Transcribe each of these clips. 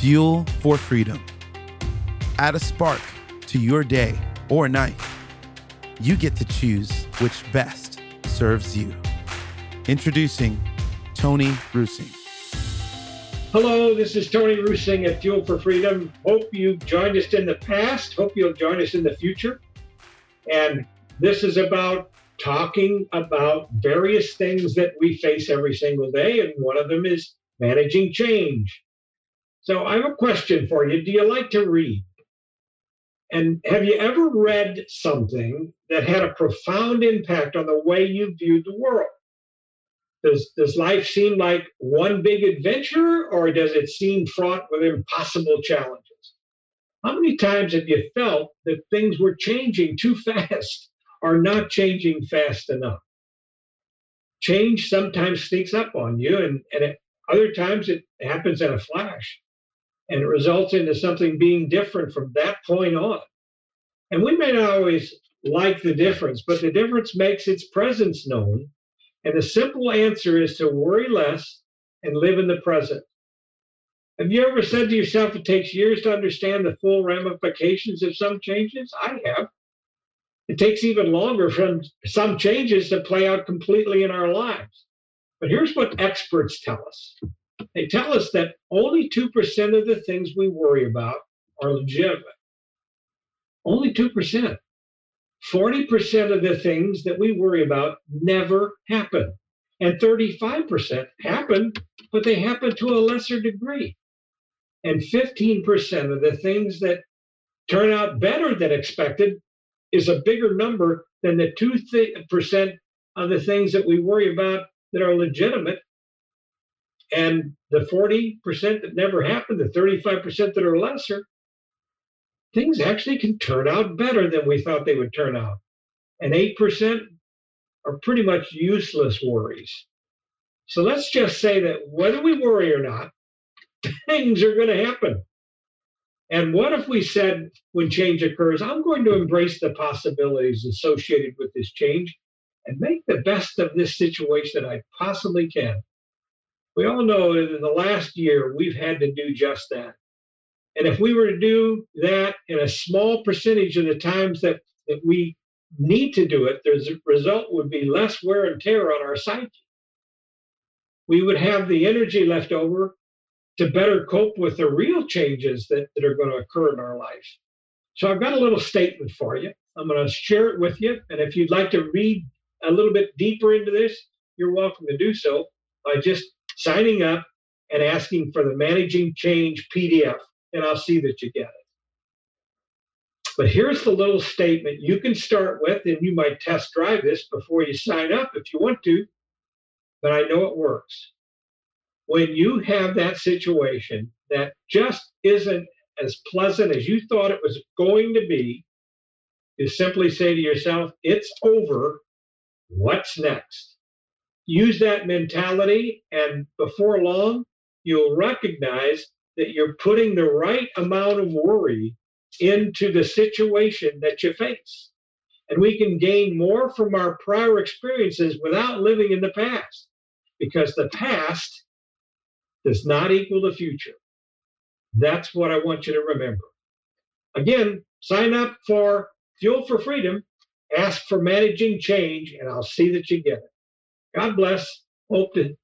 Fuel for freedom. Add a spark to your day or night. You get to choose which best serves you. Introducing Tony Rusing. Hello, this is Tony Rusing at Fuel for Freedom. Hope you've joined us in the past. Hope you'll join us in the future. And this is about talking about various things that we face every single day. And one of them is managing change. So I have a question for you. Do you like to read? And have you ever read something that had a profound impact on the way you viewed the world? Does, does life seem like one big adventure or does it seem fraught with impossible challenges? How many times have you felt that things were changing too fast or not changing fast enough? Change sometimes sneaks up on you, and, and it, other times it happens in a flash and it results into something being different from that point on. And we may not always like the difference, but the difference makes its presence known and the simple answer is to worry less and live in the present. Have you ever said to yourself it takes years to understand the full ramifications of some changes? I have. It takes even longer for some changes to play out completely in our lives. But here's what experts tell us they tell us that only 2% of the things we worry about are legitimate. Only 2%. 40% of the things that we worry about never happen. And 35% happen, but they happen to a lesser degree. And 15% of the things that turn out better than expected is a bigger number than the 2% of the things that we worry about that are legitimate. And the 40% that never happened, the 35% that are lesser, things actually can turn out better than we thought they would turn out. And 8% are pretty much useless worries. So let's just say that whether we worry or not, things are going to happen. And what if we said, when change occurs, I'm going to embrace the possibilities associated with this change and make the best of this situation that I possibly can? We all know that in the last year, we've had to do just that. And if we were to do that in a small percentage of the times that, that we need to do it, the result would be less wear and tear on our psyche. We would have the energy left over to better cope with the real changes that, that are going to occur in our life. So I've got a little statement for you. I'm going to share it with you. And if you'd like to read a little bit deeper into this, you're welcome to do so by just signing up and asking for the Managing Change PDF and I'll see that you get it. But here's the little statement you can start with, and you might test drive this before you sign up if you want to, but I know it works. When you have that situation that just isn't as pleasant as you thought it was going to be, you simply say to yourself, It's over. What's next? Use that mentality, and before long, you'll recognize that you're putting the right amount of worry into the situation that you face. And we can gain more from our prior experiences without living in the past because the past does not equal the future. That's what I want you to remember. Again, sign up for Fuel for Freedom, ask for managing change, and I'll see that you get it. God bless. Hope to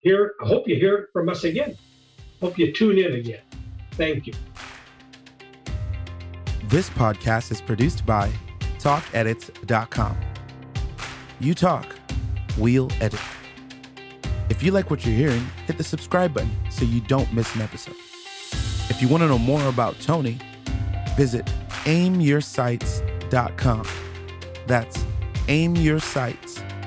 hear, I hope you hear it from us again. Hope you tune in again. Thank you. This podcast is produced by TalkEdits.com. You talk, we'll edit. If you like what you're hearing, hit the subscribe button so you don't miss an episode. If you want to know more about Tony, visit aimyoursights.com. That's aimyoursights.com.